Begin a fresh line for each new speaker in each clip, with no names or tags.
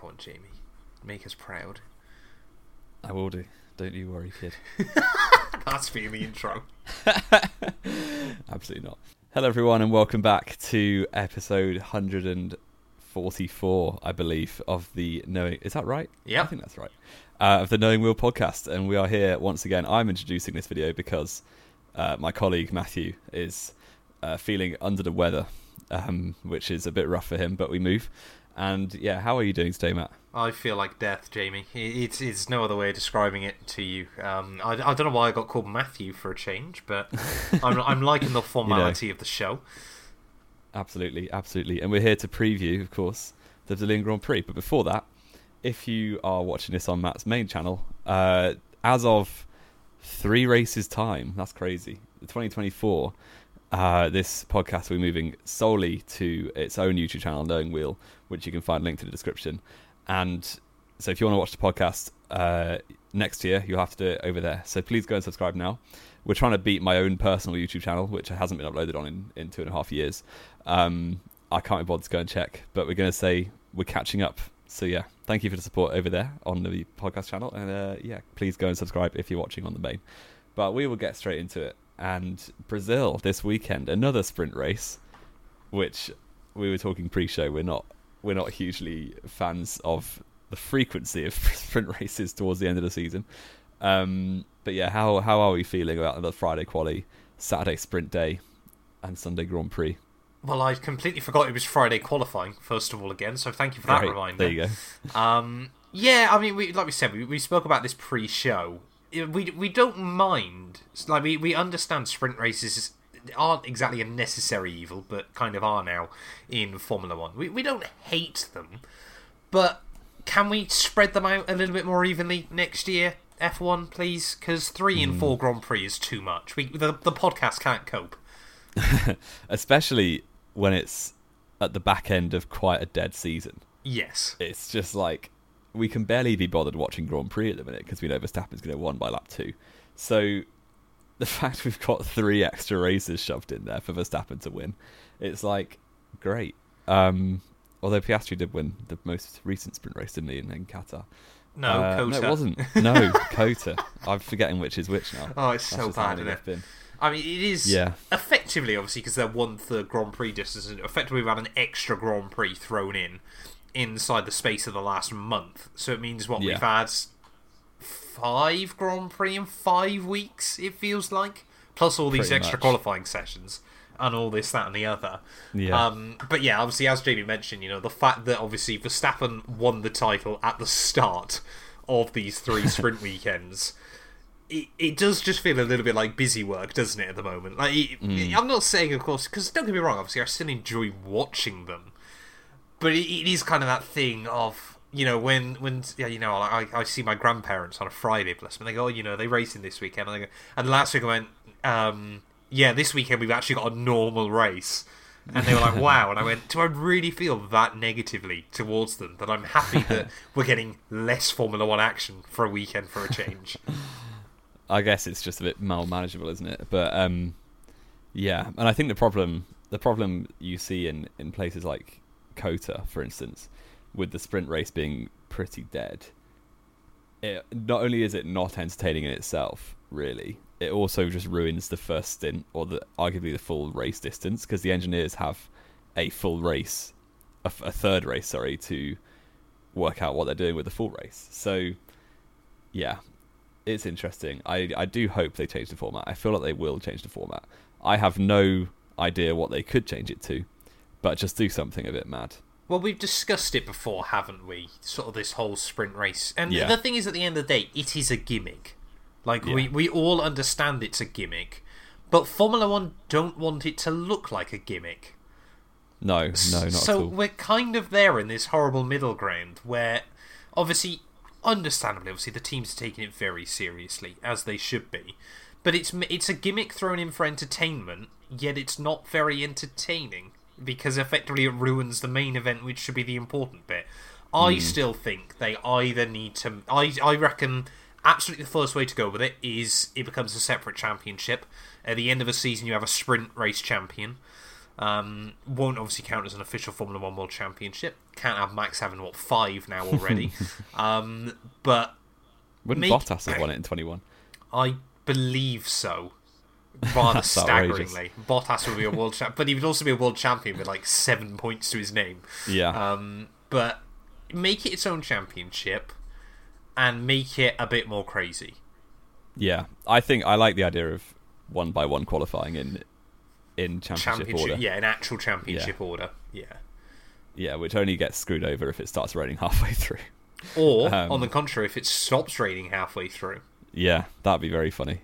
Come on, Jamie. Make us proud.
I will do. Don't you worry, kid.
That's being the intro.
Absolutely not. Hello, everyone, and welcome back to episode 144, I believe, of the Knowing. Is that right?
Yeah.
I think that's right. Uh, of the Knowing Wheel podcast. And we are here once again. I'm introducing this video because uh, my colleague Matthew is uh, feeling under the weather, um, which is a bit rough for him, but we move. And yeah, how are you doing today, Matt?
I feel like death, Jamie. It's it's no other way of describing it to you. Um, I, I don't know why I got called Matthew for a change, but I'm I'm liking the formality of the show.
Absolutely, absolutely. And we're here to preview, of course, the Brazilian Grand Prix. But before that, if you are watching this on Matt's main channel, uh, as of three races time, that's crazy. The 2024, uh, this podcast will be moving solely to its own YouTube channel, Knowing Wheel, which you can find linked in the description. And so if you want to watch the podcast uh, next year, you'll have to do it over there. So please go and subscribe now. We're trying to beat my own personal YouTube channel, which hasn't been uploaded on in, in two and a half years. Um, I can't be bothered to go and check, but we're going to say we're catching up. So yeah, thank you for the support over there on the podcast channel, and uh, yeah, please go and subscribe if you're watching on the main. But we will get straight into it. And Brazil this weekend, another sprint race, which we were talking pre-show. We're not we're not hugely fans of the frequency of sprint races towards the end of the season. Um, but yeah, how how are we feeling about the Friday quali, Saturday sprint day, and Sunday Grand Prix?
Well, I completely forgot it was Friday qualifying. First of all, again, so thank you for that
Right,
reminder.
There you go.
Um, yeah, I mean, we, like we said, we, we spoke about this pre-show. We we don't mind. Like we we understand sprint races aren't exactly a necessary evil, but kind of are now in Formula One. We we don't hate them, but can we spread them out a little bit more evenly next year? F1, please, because three in four hmm. Grand Prix is too much. We the the podcast can't cope.
Especially when it's at the back end of quite a dead season.
Yes.
It's just like we can barely be bothered watching Grand Prix at the minute because we know Verstappen's going to win by lap two. So the fact we've got three extra races shoved in there for Verstappen to win, it's like great. Um, although Piastri did win the most recent sprint race, didn't he, in, in Qatar?
No,
Uh,
COTA.
no, it wasn't. No, COTA. I'm forgetting which is which now.
Oh, it's
That's
so bad, isn't it?
been.
I mean, it is
Yeah.
effectively, obviously, because they're one third Grand Prix distance, and effectively we've had an extra Grand Prix thrown in inside the space of the last month. So it means what
Yeah.
we've had five Grand Prix in five weeks. It feels like, plus all these
Pretty
extra
much.
qualifying sessions and all this, that, and the other.
Yeah.
Um, but yeah, obviously, as Jamie mentioned, you know, the fact that obviously Verstappen won the title at the start of these three sprint weekends it, it does just feel a little bit like busy work, doesn't it, at the moment? Like, it,
Mm.
I'm not saying, of course, because don't get me wrong, obviously, I still enjoy watching them, but it, it is kind of that thing of, you know, when, when yeah, you know, I, I see my grandparents on a Friday, bless them, and they go, oh, you know, they racing this weekend, and, they go, and last week I went, um, yeah, this weekend we've actually got a normal race. And they were like, wow. And I went, do I really feel that negatively towards them? That I'm happy that we're getting less Formula One action for a weekend for a change?
I guess it's just a bit malmanageable, isn't it? But um, yeah, and I think the problem the problem you see in in places like COTA, for instance, with the sprint race being pretty dead. It, not only is it not entertaining in itself, really, it also just ruins the first stint or the arguably the full race distance because the engineers have a full race, a third race, sorry, to work out what they're doing with the full race. So, yeah, it's interesting. I I do hope they change the format. I feel like they will change the format. I have no idea what they could change it to, but just do something a bit mad.
Well, we've discussed it before, haven't we? Sort of this whole sprint race. And
Yeah.
the thing is, at the end of the day, it is a gimmick. Like, we,
Yeah.
we all understand it's a gimmick. But Formula One don't want it to look like a gimmick.
No, no, not
so
at all.
we're kind of there in this horrible middle ground where, obviously, understandably, obviously, the teams are taking it very seriously, as they should be. But it's it's a gimmick thrown in for entertainment, yet it's not very entertaining because effectively it ruins the main event, which should be the important bit. I still think they either need to. I I reckon absolutely the first way to go with it is it becomes a separate championship. At the end of a season, you have a sprint race champion. Um, won't obviously count as an official Formula One World Championship. can't have Max having what five now already. um, but
Wouldn't
Make-
Bottas have won it in 21?
I believe so. Rather
That's outrageous.
staggeringly, Bottas would be a world champ, but he would also be a world champion with like seven points to his name.
Yeah.
Um, but make it its own championship and make it a bit more crazy.
yeah. I think I like the idea of one by one qualifying in in championship,
Championship,
order.
yeah, in actual championship order, yeah.
Yeah, which only gets screwed over if it starts raining halfway through.
Or
Um,
on the contrary, if it stops raining halfway through,
Yeah, that'd be very funny.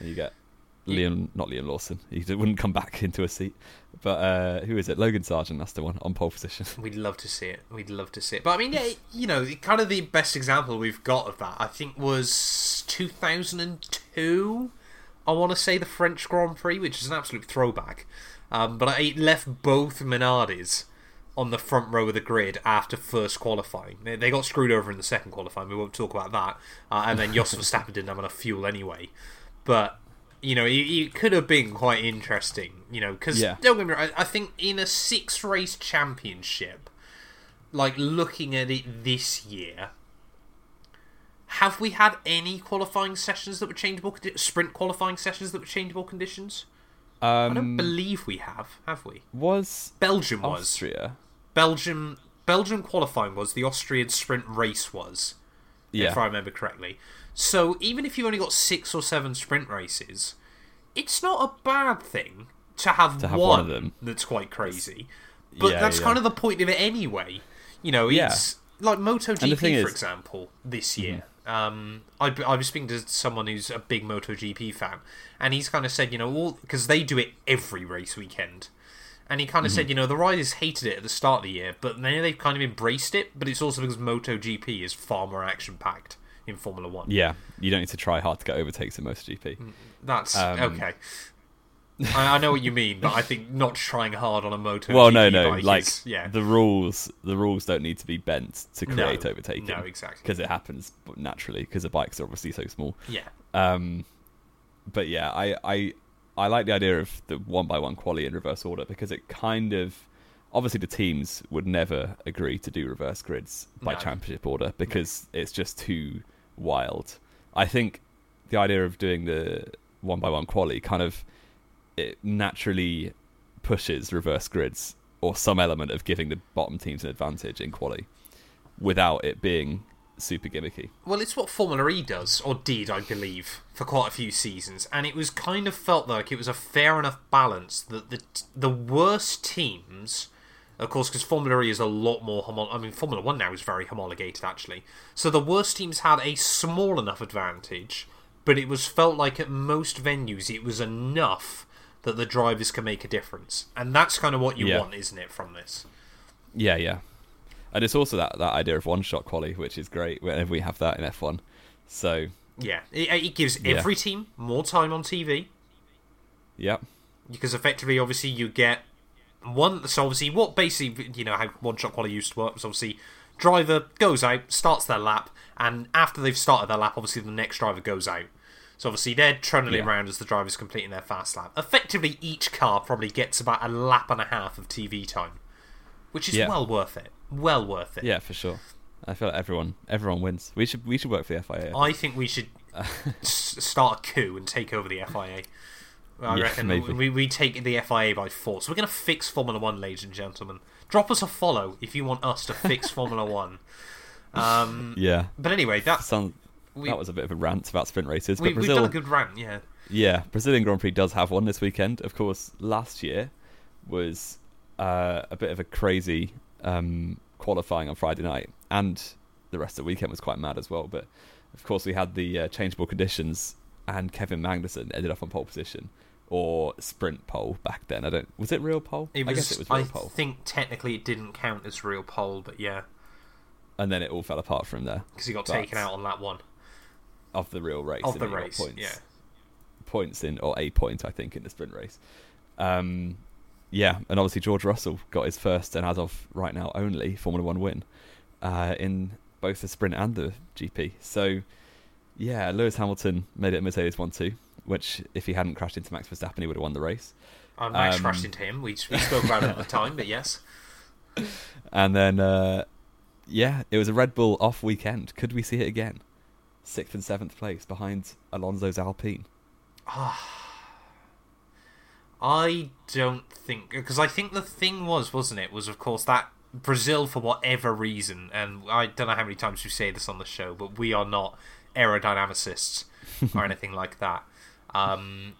And you get Liam, not Liam Lawson. He wouldn't come back into a seat. But uh, who is it? Logan Sargent. That's the one on pole position.
we'd love to see it. We'd love to see it. But I mean, yeah, you know, kind of the best example we've got of that, I think, was 2002. I want to say the French Grand Prix, which is an absolute throwback. Um, but it left both Minardis on the front row of the grid after first qualifying. They, they got screwed over in the second qualifying. We won't talk about that. Uh, and then Jos Verstappen didn't have enough fuel anyway. But you know, it, it could have been quite interesting. You know, because
Yeah.
don't get me wrong. I, think in a six race championship, like looking at it this year, have we had any qualifying sessions that were changeable condi- sprint qualifying sessions that were changeable conditions? I don't
Um,
believe we have. Have we?
was
Belgium was.
Austria?
Belgium Belgium qualifying was. The Austrian sprint race was. yeah. If I remember correctly. So even if you've only got six or seven sprint races, it's not a bad thing to have,
To have
one,
one of them.
that's quite crazy. But
Yeah,
that's
yeah.
kind of the point of it anyway. You know,
Yeah.
it's like
And the
MotoGP, for
is- Mm-hmm.
example, this year. Um, I, I was speaking to someone who's a big MotoGP fan, and he's kind of said, you know, all because they do it every race weekend. And he kind of
Mm-hmm.
said, you know, the riders hated it at the start of the year, but now they've kind of embraced it. But it's also because MotoGP is far more action packed in Formula One.
yeah. You don't need to try hard to get overtakes in MotoGP.
That's
Um,
okay. I, I know what you mean, but I think not trying hard on a MotoGP
Well, no, no. Like
is, yeah,
the rules, the rules don't need to be bent to
No.
create overtaking.
no, exactly,
because it happens naturally because the bikes are obviously so small.
yeah,
Um, but yeah, I, I I like the idea of the one by one quality in reverse order because it kind of obviously the teams would never agree to do reverse grids by
No.
championship order because it's just too wild. I think the idea of doing the one by one quality kind of it naturally pushes reverse grids or some element of giving the bottom teams an advantage in quality without it being super gimmicky.
Well, it's what Formula E does, or did, I believe, for quite a few seasons, and it was kind of felt like it was a fair enough balance that the the worst teams, of course, because Formula E is a lot more homo- I mean, Formula One now is very homologated actually. So the worst teams had a small enough advantage, but it was felt like at most venues it was enough that the drivers can make a difference, and that's kind of what you
Yeah.
want, isn't it, from this?
Yeah, yeah. And it's also that, that idea of one shot quality, which is great whenever we have that in F1. So,
Yeah, it, it gives
Yeah.
every team more time on TV.
yeah.
because effectively, obviously, you get one. So obviously, what basically you know how one shot quality used to work was obviously driver goes out, starts their lap, and after they've started their lap, obviously the next driver goes out. So obviously they're trundling
Yeah.
around as the driver's completing their fast lap. Effectively, each car probably gets about a lap and a half of TV time, which is
Yeah.
well worth it. Well worth it.
Yeah, for sure. I feel like everyone everyone wins. We should we should work for the FIA.
I think we should s- start a coup and take over the FIA. I
Yeah,
reckon
maybe.
we, we take the FIA by force. We're going to fix Formula One, ladies and gentlemen. Drop us a follow if you want us to fix Formula One. Um,
yeah.
but anyway, that
Sound,
we,
that was a bit of a rant about sprint races,
we,
but
we've done a good rant. Yeah,
Yeah, Brazilian Grand Prix does have one this weekend. Of course, last year was uh, a bit of a crazy um, qualifying on Friday night, and the rest of the weekend was quite mad as well. But of course, we had the uh, changeable conditions, and Kevin Magnussen ended up on pole position or sprint pole back then. I don't. Was it real pole?
it was.
I guess it was
I
real pole,
think technically it didn't count as real pole, but yeah,
and then it all fell apart from there
because he got
But-
taken out on that one
of the real race.
of the race.
points.
Yeah,
points in, or a point, I think, in the sprint race. Um, yeah, and obviously George Russell got his first, and as of right now, only Formula One win uh, in both the sprint and the GP. So, yeah, Lewis Hamilton made it Mercedes 1 2, which, if he hadn't crashed into Max Verstappen, he would have won the race.
I Max
Um,
crashed into him. We, we spoke about it at the time, but yes,
and then, uh, yeah, it was a Red Bull off weekend. Could we see it again? Sixth and seventh place behind Alonso's Alpine.
I don't think because I think the thing was, wasn't it? Was of course that Brazil for whatever reason, and I don't know how many times we say this on the show, but we are not aerodynamicists or anything like that. Um,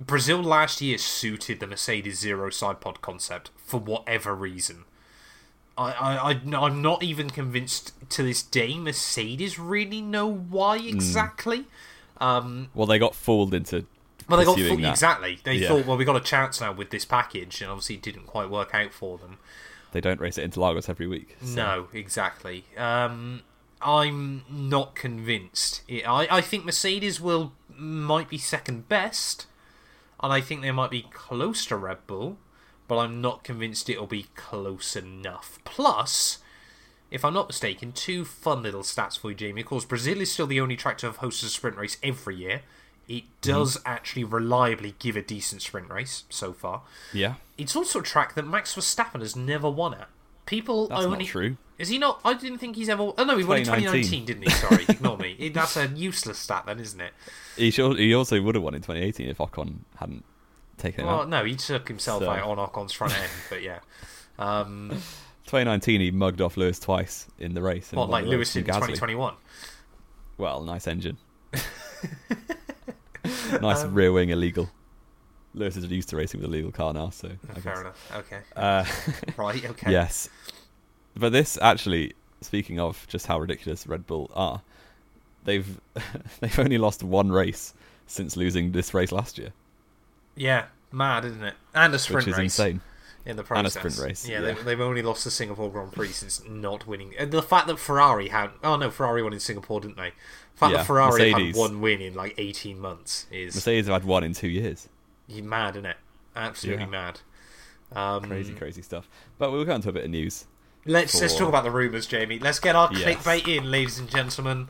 Brazil last year suited the Mercedes zero side pod concept for whatever reason. I, I, I, I'm not even convinced to this day Mercedes really know why exactly. Um,
Well, they got fooled into.
well, they got fooled,
that.
exactly. They
Yeah.
thought, well, we got a chance now with this package, and obviously it didn't quite work out for them.
They don't race at Interlagos every week. so-
No, exactly. Um, I'm not convinced. I, I think Mercedes will might be second best, and I think they might be close to Red Bull, but I'm not convinced it'll be close enough. Plus, if I'm not mistaken, two fun little stats for you, Jamie. Of course, Brazil is still the only track to have hosted a sprint race every year. It mhm. does actually reliably give a decent sprint race so far.
Yeah,
It's also a track that Max Verstappen has never won at. People
that's
only
not true.
is he not? I didn't think he's ever. Oh no, he won in
2019.
2019, didn't he? Sorry, ignore me. That's a useless stat, then, isn't it?
He, should, he also would have won in 2018 if Ocon hadn't taken
Well,
out.
no, he took himself
So-
out on Ocon's front end, but yeah. Um,
2019, he mugged off Lewis twice in the race.
what like Lewis in 2021?
Well, nice engine. nice rear wing illegal. Lewis is used to racing with a legal car now, so I
Fair
guess.
enough. Okay.
Uh,
right. Okay.
yes, but this actually, speaking of just how ridiculous Red Bull are, they've they've only lost one race since losing this race last year,
Yeah. Mad, isn't it? And a sprint
which is
race
insane.
in the process.
And a sprint race,
Yeah,
yeah.
They, they've only lost the Singapore Grand Prix since not winning. And the fact that Ferrari had. Oh no, Ferrari won in Singapore, didn't they? The fact
Yeah,
that Ferrari
Mercedes-
had one win in like 18 months is
Mercedes have had one in two years.
You mad, isn't it? Absolutely
Yeah.
mad. Um,
Crazy, crazy stuff. But we'll go into a bit of news.
Let's let's talk about the rumours, Jamie. Let's get our
Yes.
clickbait in, ladies and gentlemen.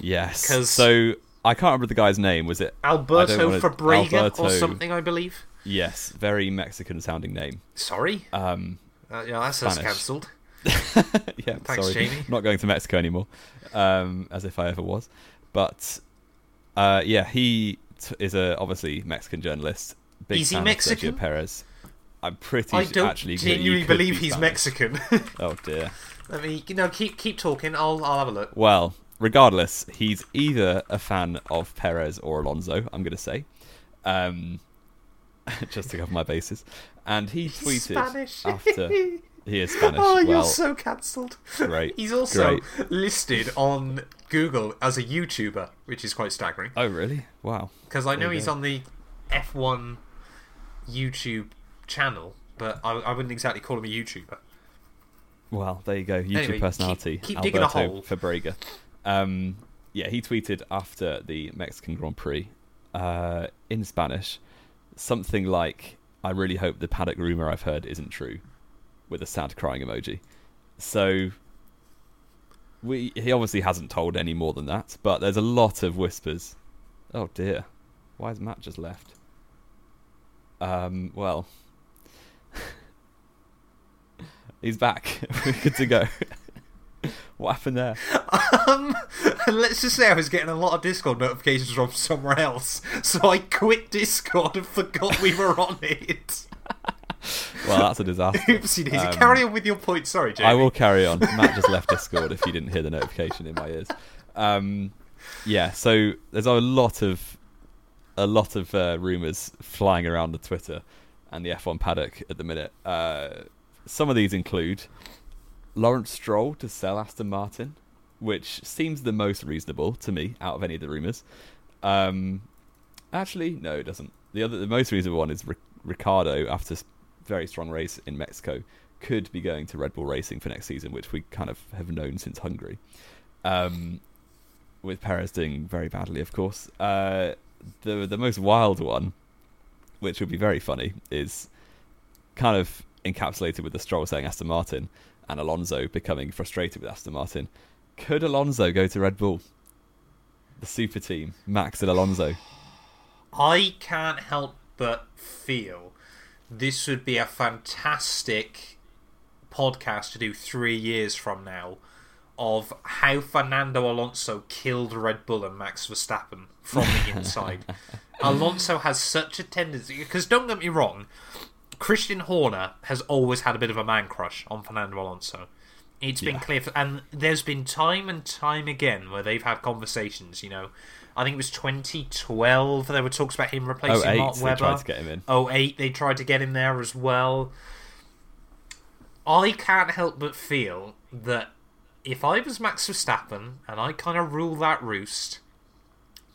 Yes.
Cause
So I can't remember the guy's name. Was it
Alberto
wanna-
Fabrega or something, I believe.
Yes, very Mexican sounding name.
Sorry,
Um,
uh, yeah, that's cancelled.
yeah,
Thanks,
sorry,
Jamie.
not going to Mexico anymore, um, as if I ever was. But uh, yeah, he t- is a obviously Mexican journalist. Big
Is he Mexican?
Sergio Perez. I'm pretty
I don't
actually
genuinely believe
be
he's
Spanish.
Mexican.
Oh dear.
Let me, you know, keep keep talking. I'll I'll have a look.
Well, regardless, he's either a fan of Perez or Alonso. I'm going to say, um, just to cover my bases. And he
He's
tweeted
Spanish.
after he is Spanish.
oh, you're
well,
so cancelled.
great.
He's also
great.
listed on Google as a YouTuber, which is quite staggering.
Oh really? Wow.
Because I know
you
he's
go.
on the F1 YouTube channel, but I, I wouldn't exactly call him a YouTuber.
Well, there you go. YouTube
Anyway, keep-
personality.
keep digging a
Alberto
hole.
Fabrega. Um, yeah, he tweeted after the Mexican Grand Prix uh, in Spanish something like, "I really hope the paddock rumor I've heard isn't true," with a sad crying emoji. So we he obviously hasn't told any more than that, but there's a lot of whispers. Oh dear, why has Matt just left? Um, well, he's back. We're good to go. what happened there?
Um, let's just say I was getting a lot of Discord notifications from somewhere else, so I quit Discord and forgot we were on it.
Well, that's a disaster.
Oopsie daisy.
Um,
Carry on with your point. Sorry, Jamie.
I will carry on. Matt just left Discord if you didn't hear the notification in my ears. Um, yeah, so there's a lot of a lot of uh, rumors flying around the Twitter and the F1 paddock at the minute. Uh, some of these include Lawrence Stroll to sell Aston Martin, which seems the most reasonable to me out of any of the rumors. Um, actually, no, it doesn't. The other, the most reasonable one is Ric- Ricciardo after very strong race in Mexico could be going to Red Bull Racing for next season, which we kind of have known since Hungary. Um, with Perez doing very badly, of course. Uh, the the most wild one, which would be very funny, is kind of encapsulated with the Stroll saying Aston Martin and Alonso becoming frustrated with Aston Martin. Could Alonso go to Red Bull? The super team, Max and Alonso.
I can't help but feel this would be a fantastic podcast to do three years from now of how Fernando Alonso killed Red Bull and Max Verstappen from the inside. Alonso has such a tendency because don't get me wrong, Christian Horner has always had a bit of a man crush on Fernando Alonso. It's been
Yeah.
clear, for, and there's been time and time again where they've had conversations. You know, I think it was 2012. There were talks about him replacing oh
eight.
Mark
They tried to get him in.
08 they tried to get him there as well. I can't help but feel that if I was Max Verstappen and I kind of rule that roost,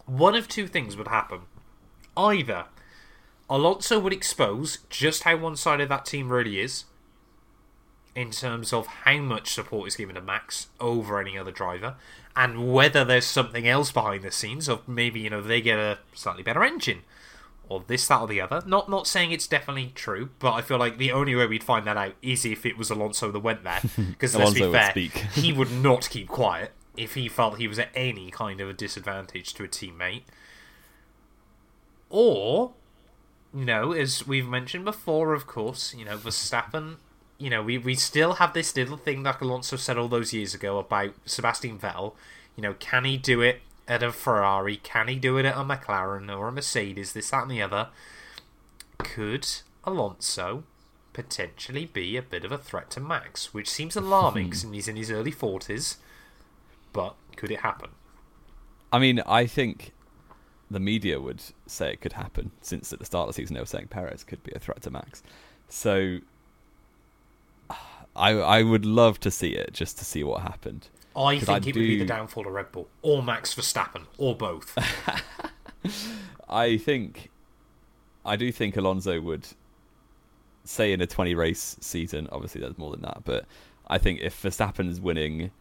one of two things would happen. Either Alonso would expose just how one sided that team really is, in terms of how much support is given to Max over any other driver, and whether there's something else behind the scenes of maybe you know they get a slightly better engine, or this, that, or the other. Not not saying it's definitely true, but I feel like the only way we'd find that out is if it was Alonso that went there. Because let's be fair, he would not keep quiet if he felt he was at any kind of a disadvantage to a teammate. Or, you know, as we've mentioned before, of course, you know, Verstappen, you know, we, we still have this little thing that Alonso said all those years ago about Sebastian Vettel. You know, can he do it at a Ferrari? Can he do it at a McLaren or a Mercedes? This, that, and the other. Could Alonso potentially be a bit of a threat to Max? Which seems alarming hmm. because he's in his early 40s. But could it happen?
I mean, I think the media would say it could happen since at the start of the season they were saying Perez could be a threat to Max. So I I would love to see it just to see what happened.
I think
I
it would be the downfall of Red Bull or Max Verstappen or both.
I think I do think Alonso would say in a 20 race season, obviously there's more than that, but I think if Verstappen is winning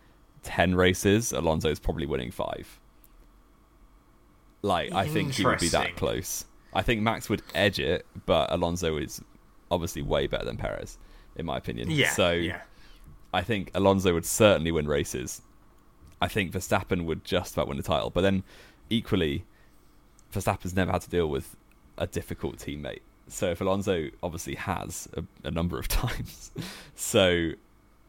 10 races, Alonso is probably winning 5. Like I think he would be that close. I think Max would edge it, but Alonso is obviously way better than Perez in my opinion.
yeah.
So
yeah.
I think Alonso would certainly win races. I think Verstappen would just about win the title, but then equally, Verstappen's never had to deal with a difficult teammate. So if Alonso obviously has a, a number of times, so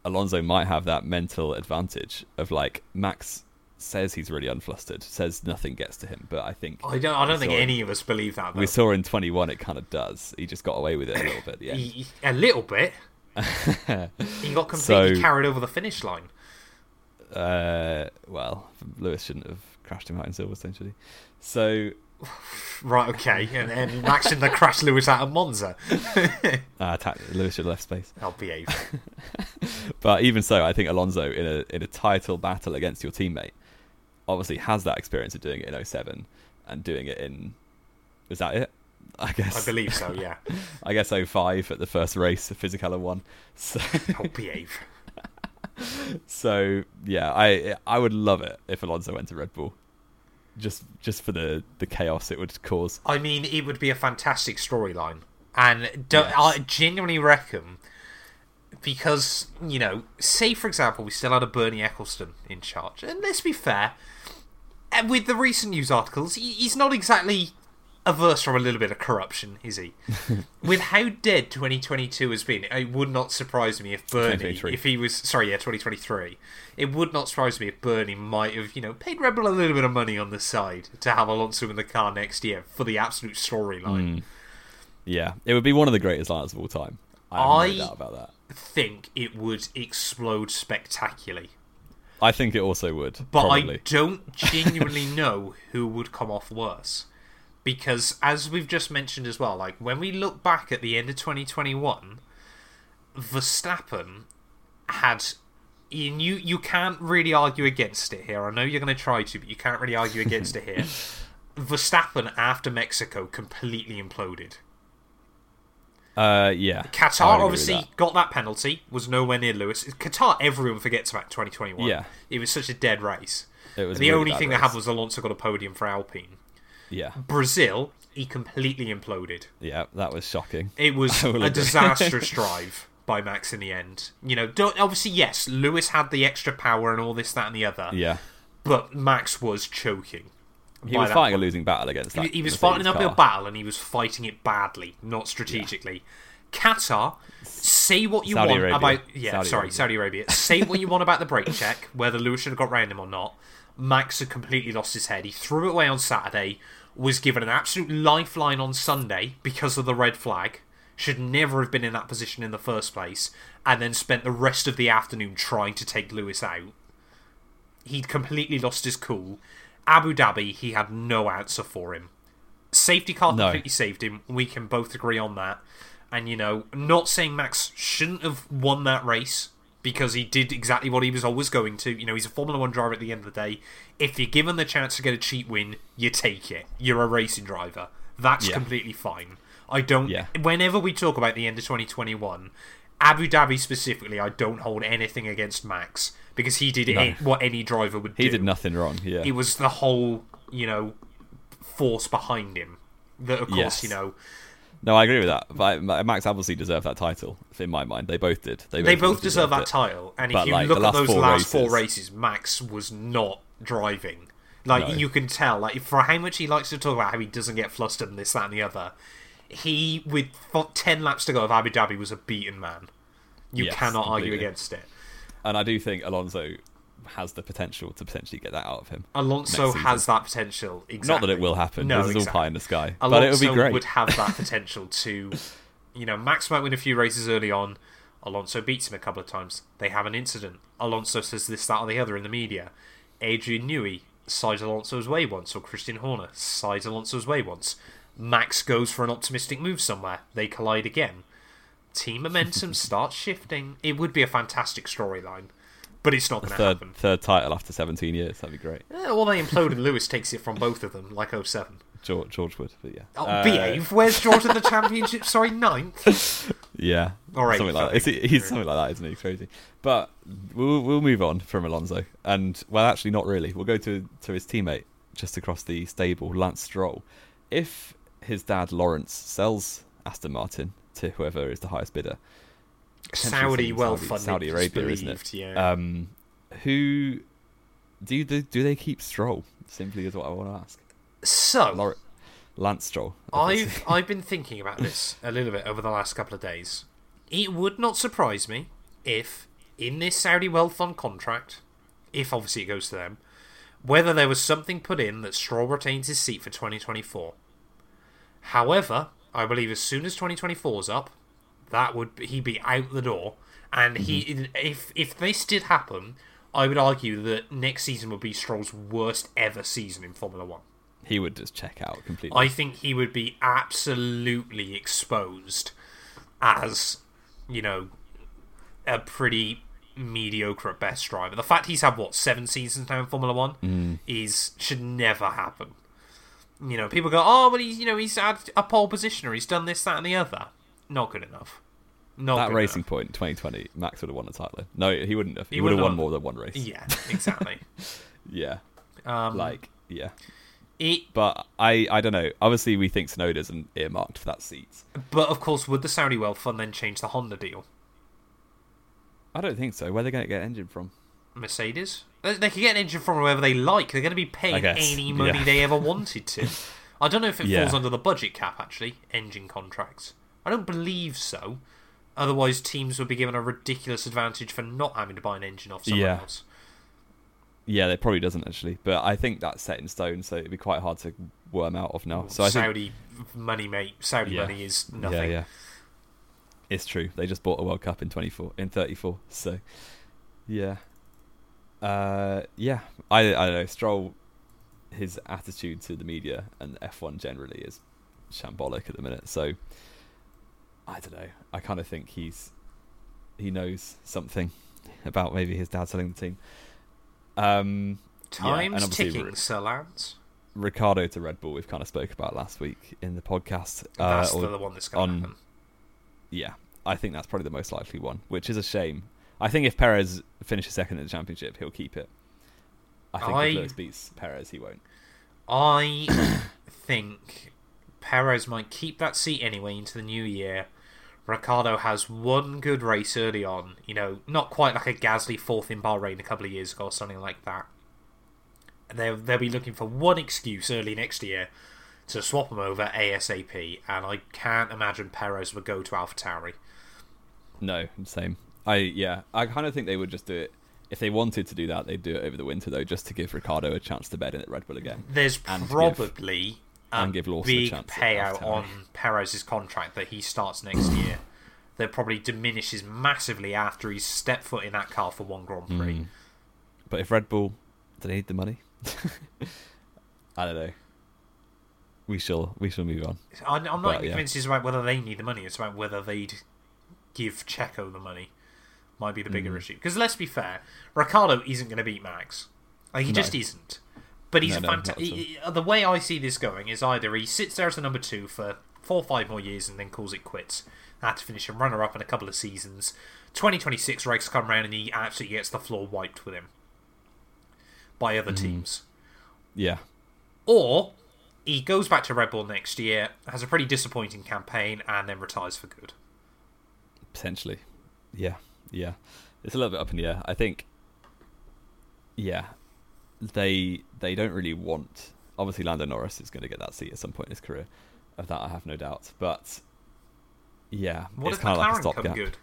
Alonso might have that mental advantage of like Max says he's really unflustered, says nothing gets to him, but I think
I don't. I don't think any of us believe that. Though.
we saw in 21 it kind of does. He just got away with it a little bit. Yeah,
a little bit. He got completely
So-
carried over the finish line.
uh, well, Lewis shouldn't have crashed him out in Silverstone, should he? So
Right. Okay. and then Max in the crash Lewis out of Monza.
Uh, ta- Lewis should have left space.
I'll behave.
But even so, I think Alonso in a in a title battle against your teammate obviously has that experience of doing it in 07 and doing it in is that it? I guess
I believe so. Yeah.
I guess 05 at the first race, Physicala one. So,
I'll oh, behave.
so yeah, I I would love it if Alonso went to Red Bull, just just for the the chaos it would cause.
I mean, it would be a fantastic storyline, and do,
Yes.
I genuinely reckon because you know, say for example, we still had a Bernie Ecclestone in charge, and let's be fair, and with the recent news articles, he's not exactly averse from a little bit of corruption, is he? with how dead 2022 has been, it would not surprise me if Bernie, if he was sorry, yeah, 2023, it would not surprise me if Bernie might have, you know, paid Rebel a little bit of money on the side to have Alonso in the car next year for the absolute storyline. Mm.
Yeah, it would be one of the greatest lineups of all time. I have
I-
no doubt about that.
Think it would explode spectacularly,
I think it also would.
but
probably.
I don't genuinely know who would come off worse. Because as we've just mentioned as well, like when we look back at the end of 2021, Verstappen had and you you can't really argue against it here. I know you're going to try to, but you can't really argue against it here. Verstappen after Mexico completely imploded.
Uh, yeah.
Qatar obviously got that penalty, was nowhere near Lewis. Qatar, everyone forgets about 2021.
Yeah.
It was such a dead race.
It was a
the
really
only thing
race.
that happened was Alonso got a podium for Alpine.
Yeah,
Brazil, he completely imploded.
yeah, that was shocking.
It was a disastrous drive by Max in the end. You know, don't, obviously, yes, Lewis had the extra power and all this, that, and the other,
Yeah,
but Max was choking.
he was fighting a losing battle against that.
He, he was fighting an uphill battle and he was fighting it badly, not strategically. Qatar, say what you
Saudi
want
Arabia.
about. Yeah,
Saudi
sorry,
Arabia.
Saudi Arabia. Say what you want about the brake check, whether Lewis should have got round him or not. Max had completely lost his head. He threw it away on Saturday, was given an absolute lifeline on Sunday because of the red flag. Should never have been in that position in the first place, and then spent the rest of the afternoon trying to take Lewis out. He'd completely lost his cool. Abu Dhabi, he had no answer for him. Safety car
No.
completely saved him. We can both agree on that. And you know, not saying Max shouldn't have won that race because he did exactly what he was always going to. You know, he's a Formula One driver at the end of the day. If you're given the chance to get a cheat win, you take it. You're a racing driver. That's
Yeah.
completely fine. I don't.
Yeah.
Whenever we talk about the end of 2021, Abu Dhabi specifically, I don't hold anything against Max because he did
No.
what any driver would do
He did nothing wrong. Yeah.
it was the whole you know force behind him that of course
Yes.
you know
No, I agree with that. But Max obviously deserved that title. In my mind, they both did. They both,
they both deserve that
it.
title and if
But,
you
like,
look at those
four
last four
races-
races max was not driving like
No.
you can tell like for how much he likes to talk about how he doesn't get flustered and this that and the other he with 10 laps to go of abu dhabi was a beaten man you
Yes,
cannot argue
completely.
against it
And I do think Alonso has the potential to potentially get that out of him.
alonso has that potential exactly.
Not that it will happen.
no,
this is all
exactly.
pie in the sky.
Alonso
but it would be great.
would have that potential to, you know, Max might win a few races early on. Alonso beats him a couple of times. They have an incident. Alonso says this, that, or the other in the media. Adrian Newey sides Alonso's way once, or Christian Horner sides Alonso's way once. Max goes for an optimistic move somewhere. They collide again. Team momentum starts shifting. It would be a fantastic storyline, but it's not going to
third
happen.
third title after 17 years. That'd be great.
Eh, well, they implode and Lewis takes it from both of them, like 07.
George, George Wood, but yeah.
Oh,
Uh,
behave. Where's George in the championship? Sorry, ninth.
Yeah.
All right,
Something like that. He's something like that, isn't he? Crazy. But we'll we'll move on from Alonso, and well, actually, not really. We'll go to to his teammate just across the stable, Lance Stroll. If his dad Lawrence sells Aston Martin to whoever is the highest bidder,
Saudi,
selling
well
Saudi-
funded.
Saudi Arabia, isn't it?
Yeah.
Um, who do you, do they keep Stroll? Simply is what I want to ask.
so
Lawrence, Lance Stroll.
I've I've been thinking about this a little bit over the last couple of days. It would not surprise me if in this Saudi Wealth Fund contract, if obviously it goes to them, whether there was something put in that Stroll retains his seat for 2024. However, I believe as soon as 2024 is up, that would be, he'd be out the door. And he, if if this did happen, I would argue that next season would be Stroll's worst ever season in Formula One.
he would just check out completely.
I think he would be absolutely exposed as, you know, a pretty mediocre at best driver. The fact he's had what seven seasons now in Formula One
Mm.
is should never happen. You know, people go, "Oh, but he's you know he's had a pole position or he's done this, that, and the other." Not good enough. Not
that racing
enough.
point, 2020, Max would have won the title. No, he wouldn't have. He,
He
would have won more than one race.
Yeah, exactly.
Yeah,
um,
like yeah.
it,
But I, I don't know. Obviously, we think Tsunoda's an earmarked for that seat.
but of course, would the Saudi Wealth Fund then change the Honda deal?
I don't think so. Where are they going to get an engine from?
Mercedes. They they can get an engine from wherever they like. They're going to be paying any money
yeah.
they ever wanted to. I don't know if it
Yeah.
falls under the budget cap, actually, engine contracts. I don't believe so. Otherwise, teams would be given a ridiculous advantage for not having to buy an engine off someone
Yeah.
else.
Yeah, it probably doesn't actually. But I think that's set in stone, so it'd be quite hard to worm out of now. So I think
Saudi money, mate. Saudi
Yeah.
money is nothing.
Yeah, yeah. It's true. They just bought a World Cup in twenty four in thirty four. So yeah. Uh yeah. I I don't know, Stroll his attitude to the media and F one generally is shambolic at the minute. So I don't know. I kind of think he's he knows something about maybe his dad selling the team. Um
Time's
obviously
ticking,
Ri-
Sir Lance.
Ricciardo to Red Bull we've kind of spoke about last week in the podcast. Uh,
That's the, one that's going to
on-
happen.
yeah, I think that's probably the most likely one, which is a shame. I think if Perez finishes second in the championship, he'll keep it. I think
I-
if Lewis beats Perez, he won't.
I think Perez might keep that seat anyway into the new year. Ricciardo has one good race early on, you know, not quite like a Gasly fourth in Bahrain a couple of years ago or something like that. They'll, they'll be looking for one excuse early next year to swap him over ASAP, and I can't imagine Perez would go to AlphaTauri.
No, same. I yeah, I kind of think they would just do it if they wanted to do that. They'd do it over the winter though, just to give Ricciardo a chance to bed in at Red Bull again.
There's
And
probably a
and give Lawson a
big
chance
payout on Perez's contract that he starts next year. That probably diminishes massively after he's stepped foot in that car for one Grand Prix.
Mm. But if Red Bull, do they need the money? I don't know. We shall we shall move on.
I- I'm not
But, yeah.
convinced it's about whether they need the money. It's about whether they'd give Checo the money. Might be the bigger
Mm.
issue. Because let's be fair, Ricciardo isn't going to beat Max. Like he
No.
just isn't. But he's
No,
a
no, not
fantastic. The way I see this going is either he sits there as the number two for four or five more years and then calls it quits. Had to finish a runner up in a couple of seasons. 2026 race come around and he absolutely gets the floor wiped with him by other
Mm-hmm.
teams.
Yeah,
Or he goes back to Red Bull next year, has a pretty disappointing campaign, and then retires for good.
potentially. Yeah, yeah. It's a little bit up in the air. I think. Yeah, they they don't really want. Obviously, Lando Norris is going to get that seat at some point in his career. Of that, I have no doubt. But yeah,
What
it's
if
kind of like a
McLaren come
stopgap.
good?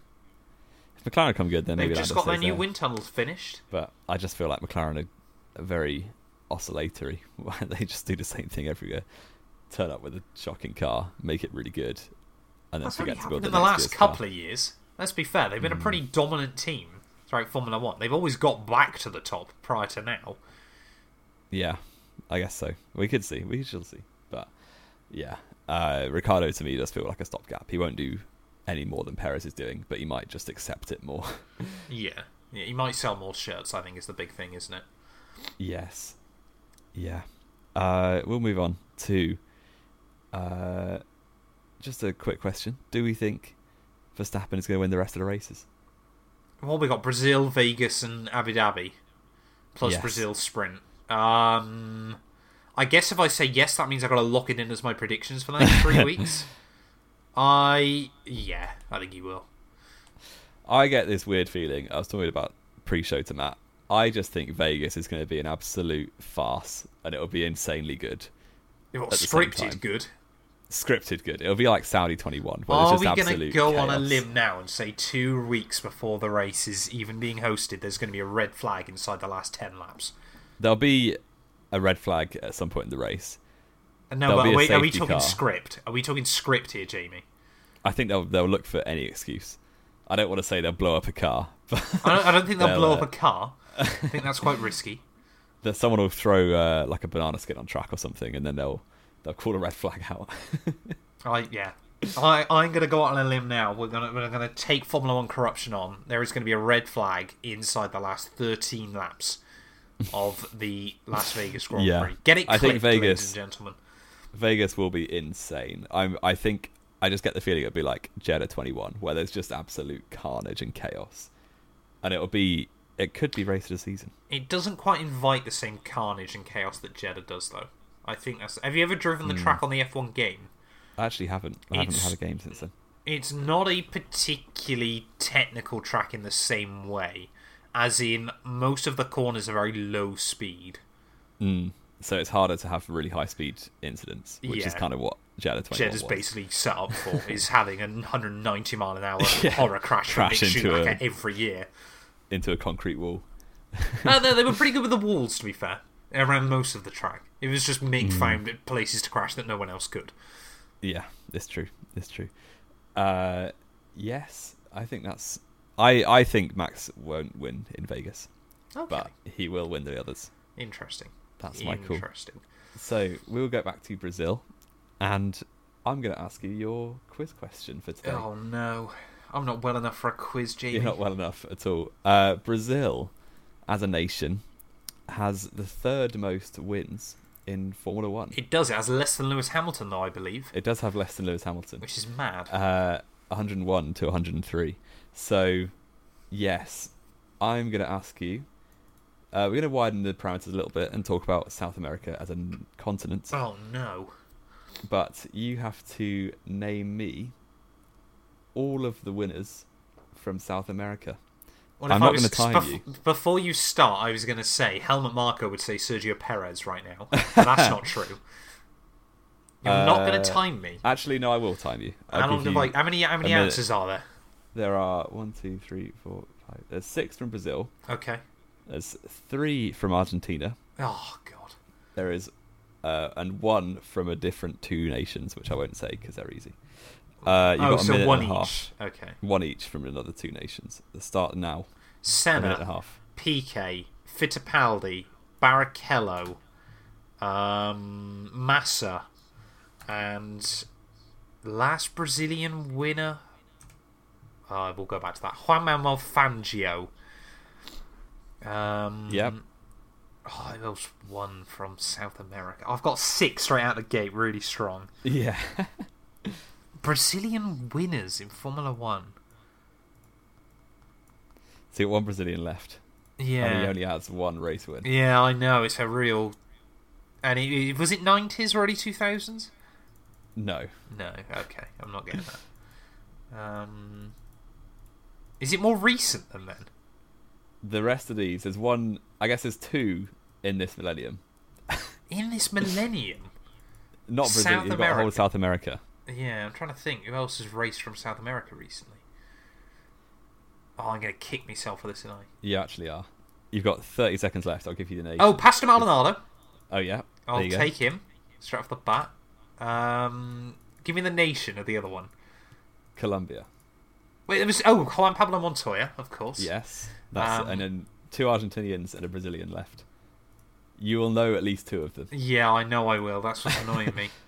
If McLaren come good, then
They've
maybe
just
Lando
got their new
there.
wind tunnels finished.
But I just feel like McLaren are, very oscillatory. they just do the same thing every year. Turn up with a shocking car, make it really good, and then
That's
forget to build
happened
the
in the last couple
car.
of years. Let's be fair; they've been a
Hmm.
pretty dominant team throughout Formula One. They've always got back to the top prior to now.
Yeah, I guess so. We could see. We shall see. But yeah, uh, Ricciardo to me does feel like a stopgap. He won't do any more than Perez is doing, but he might just accept it more.
Yeah, yeah. He might sell more shirts. I think is the big thing, isn't it?
yes. Yeah. Uh, we'll move on to uh, just a quick question. Do we think Verstappen is going to win the rest of the races?
Well, we got Brazil, Vegas, and Abu Dhabi, plus
Yes.
Brazil sprint. Um, I guess if I say yes, that means I've got to lock it in as my predictions for the next three weeks. I yeah, I think he will.
I get this weird feeling. I was talking about pre-show to Matt. I just think Vegas is going to be an absolute farce, and it'll be insanely good.
Well, scripted good.
Scripted good. It'll be like Saudi 21. Where
Are we going to go on a limb now and say two weeks before the race is even being hosted, there's going to be a red flag inside the last ten laps?
There'll be a red flag at some point in the race.
No,
there'll
but are we, are we talking
car.
script? Are we talking script here, Jamie?
I think they'll they'll look for any excuse. I don't want to say they'll blow up a car, but
I don't, I don't think they'll
They'll,
blow
uh,
up a car. I think that's quite risky.
that someone will throw uh, like a banana skin on track or something, and then they'll they'll call a red flag out.
I yeah. I, I'm going to go out on a limb now. We're going we're going to take Formula One corruption on. There is going to be a red flag inside the last 13 laps of the Las Vegas Grand
Yeah.
Prix. Get it
I
clipped,
think
ladies
Vegas-
and gentlemen.
Vegas will be insane. I'm I think I just get the feeling it'll be like Jeddah 21, where there's just absolute carnage and chaos, and it'll be it could be race of the season.
It doesn't quite invite the same carnage and chaos that Jeddah does, though. I think that's. Have you ever driven the hmm. track on the F1 game?
I actually haven't. I haven't had a game since then.
It's not a particularly technical track in the same way, as in most of the corners are very low speed.
Mm. So it's harder to have really high speed incidents, which is kind of what Jeddah 21
Jeddah's
was.
basically set up for is having a 190 mile an hour
Yeah.
horror crash,
Crash into a-
every year.
into a concrete wall.
uh, no, they were pretty good with the walls, to be fair, around most of the track. It was just Mick
Hmm.
found places to crash that no one else could.
Yeah, it's true. It's true. Uh, yes, I think that's. I I think Max won't win in Vegas,
Okay,
but he will win the others.
interesting.
That's my call.
Interesting.
So we'll get back to Brazil, and I'm going to ask you your quiz question for today.
Oh no, I'm not well enough for a quiz, Jamie.
You're not well enough at all. Uh, Brazil, as a nation, has the third most wins in Formula One.
It does. It has less than Lewis Hamilton, though I believe,
It does have less than Lewis Hamilton.
which is mad.
Uh, 101 to 103. So, yes, I'm going to ask you. Uh, we're going to widen the parameters a little bit and talk about South America as a n- continent.
oh no.
But you have to name me all of the winners from South America.
Well,
I'm not gonna time
bef-
you.
Before you start, I was going to say Helmut Marko would say Sergio Perez right now. That's not true. You're not going
Uh,
to time me.
Actually, no, I will time you. I'll
How long have
you-
I, how many how many
a minute.
ounces are there?
There are one, two, three, four, five. There's six from Brazil.
Okay.
There's three from Argentina.
Oh god.
There is, uh, and one from a different two nations, which I won't say because they're easy. Uh, you've
oh,
got a
so
minute
one
and a
each.
half.
Okay.
One each from another two nations. The start now. A minute and a
Senna,
half.
Piquet, Fittipaldi, Barrichello, um, Massa, and last Brazilian winner. Uh, we'll go back to that. Juan Manuel Fangio. Um,
Yep.
Oh, there was one from South America. I've got six straight out the gate, really strong.
Yeah.
Brazilian winners in Formula One.
so got one Brazilian left. Yeah. And he only has one race win.
yeah, I know. It's a real. And it, it- was it nineties or early two thousands?
No.
No, okay, I'm not getting that. Um, is it more recent than then?
The rest of these, there's one, I guess there's two in this millennium.
In this millennium?
Not Brazil,
South
you've got whole
America.
South America.
Yeah, I'm trying to think. Who else has raced from South America recently? Oh, I'm going to kick myself for this, aren't I?
You actually are. You've got 30 seconds left. I'll give you the name.
Oh, Pastor Maldonado.
Oh, yeah.
I'll take him straight off the bat. Um, give me the nation of the other one.
go. Colombia.
Wait, was oh Juan Pablo Montoya, of course.
Yes. That's
Um,
And then two Argentinians and a Brazilian left. You will know at least two of them.
Yeah, I know I will. That's what's annoying me.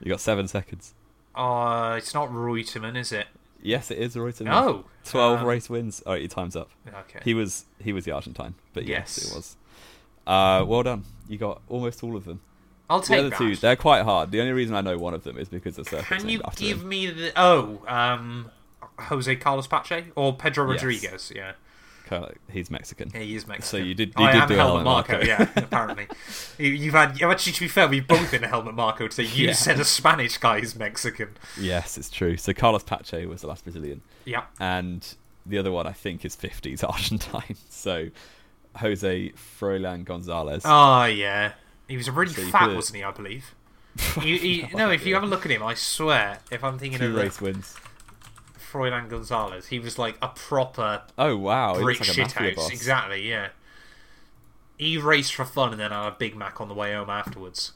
You got seven seconds.
Uh, it's not Reutemann, is it?
Yes, it is Reutemann.
No.
12
Um,
race wins. Oh, your time's up.
Okay.
He was he was the Argentine, but yes,
Yes.
it was. Uh, well done. You got almost all of them.
I'll take The
other
that.
two, they're quite hard. The only reason I know one of them is because the circuit's
Can you give me the oh um Jose Carlos Pace or Pedro
Yes.
Rodriguez? Yeah,
He's Mexican.
yeah, he is Mexican.
So you did- you
I
did
am
do
Helmut
Helmut Marko.
Yeah, apparently. You, you've had actually to be fair, we've both been a Helmut Marko today. You
Yeah.
said a Spanish guy is Mexican.
Yes, it's true. So Carlos Pace was the last Brazilian,
Yeah.
and the other one I think is 50s Argentine. So Jose Froilan Gonzalez.
Oh yeah, he was really
So
fat,
could've-
wasn't he? I believe. You, he, no, if you have a look at him, I swear, if I'm thinking
two
of
race wins.
Froilan Gonzalez, he was like a proper
Oh wow, he
brick
like
shithouse. Exactly, yeah. He raced for fun and then had a Big Mac on the way home afterwards.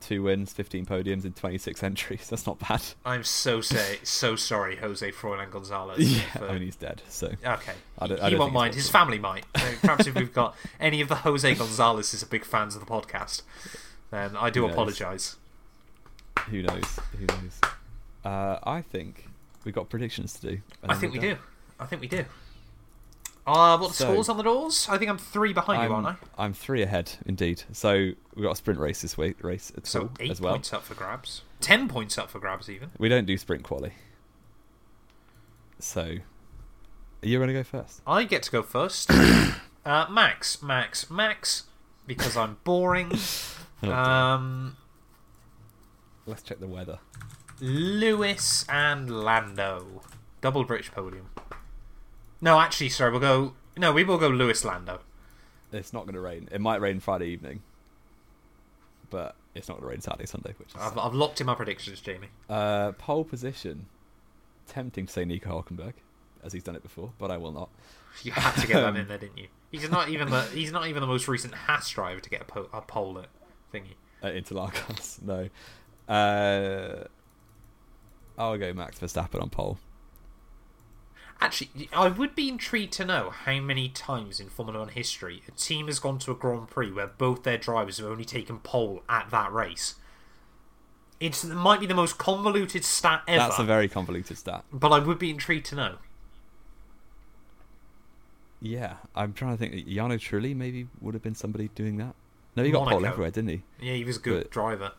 Two wins, 15 podiums in 26 entries. That's not bad.
I'm so say so sorry, Jose Froilan Gonzalez.
Yeah,
for-
I mean he's dead. So
Okay.
I don't-
he
I don't
won't mind. His family might. Perhaps if we've got any of the Jose Gonzalez is a big fans of the podcast, then I do apologise.
who knows? Who knows? Uh, I think we got predictions to do.
I think we
we're
do. I think we do. Uh, what the
So-
scores on the doors? I think I'm three behind you,
I'm,
aren't I?
I'm three ahead, indeed. So we've got a sprint race this week, race at
So eight
as well.
points up for grabs. Ten points up for grabs, even.
We don't do sprint quali. So are you're going to go first.
I get to go first. uh, Max, Max, Max, because I'm boring.
Oh.
Um,
Let's check the weather.
Lewis and Lando, double British podium. No, actually, sorry, we'll go. No, we will go Lewis Lando.
It's not going to rain. It might rain Friday evening, but it's not going to rain Saturday, Sunday. Which is
I've, I've locked in my predictions, Jamie.
uh, pole position. Tempting to say Nico Hulkenberg, as he's done it before, but I will not.
You had to get that in there, didn't you? He's not even the he's not even the most recent Haas driver to get a, po- a pole at thingy.
at Interlagos. No. Uh, I'll go Max Verstappen on pole.
Actually, I would be intrigued to know how many times in Formula One history a team has gone to a Grand Prix where both their drivers have only taken pole at that race. It's, it might be the most convoluted stat ever,
That's a very convoluted stat.
but I would be intrigued to know.
Yeah, I'm trying to think. Jarno Trulli maybe would have been somebody doing that. No, he got pole everywhere, didn't he?
Yeah, he was a good
But-
driver.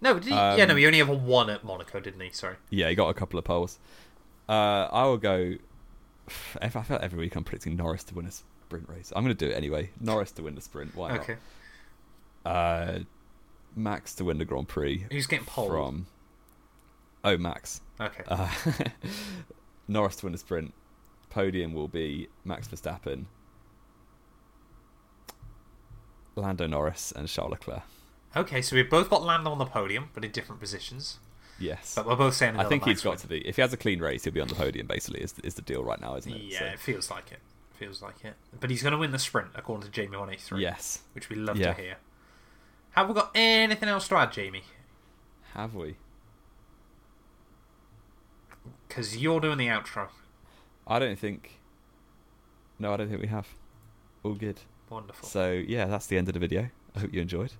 No, did he? yeah, no,
Um,
he only ever won at Monaco, didn't he? Sorry.
Yeah, he got a couple of poles. Uh, I will go. If I felt every week I'm predicting Norris to win a sprint race, I'm going to do it anyway. Norris to win the sprint. Why not?
Okay.
Uh, Max to win the Grand Prix
Who's getting pole?
from. Oh, Max.
Okay.
Uh, Norris to win the sprint. Podium will be Max Verstappen, Lando Norris, and Charles Leclerc.
Okay, so we've both got Lando on the podium, but in different positions.
Yes.
But we're both saying
I think he's got
Max
to be. If he has a clean race, he'll be on the podium. Basically, is is the deal right now, isn't it?
Yeah,
So,
it feels like it. Feels like it. But he's going to win the sprint, according to Jamie One Eight Three.
yes.
which we love
Yeah.
to hear. Have we got anything else to add, Jamie?
Have we?
Because you're doing the outro.
I don't think. No, I don't think we have. All good.
Wonderful.
So yeah, that's the end of the video. I hope you enjoyed.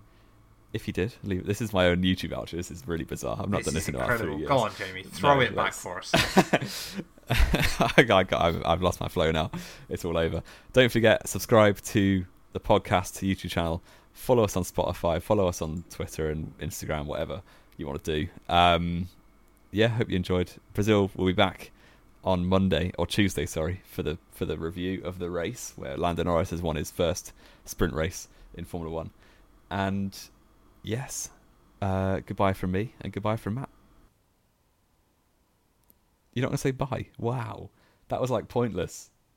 If you did, leave. This is my own YouTube outro. This is really bizarre. I've not
this
done this in about three years.
Go on, Jamie. Throw
No,
it back for us.
I I've lost my flow now. It's all over. Don't forget, subscribe to the podcast to YouTube channel. Follow us on Spotify. Follow us on Twitter and Instagram, whatever you want to do. Um, yeah, hope you enjoyed. Brazil will be back on Monday or Tuesday, sorry, for the for the review of the race where Lando Norris has won his first sprint race in Formula One. And yes, uh, goodbye from me and goodbye from Matt. You're not going to say bye? Wow. That was like pointless.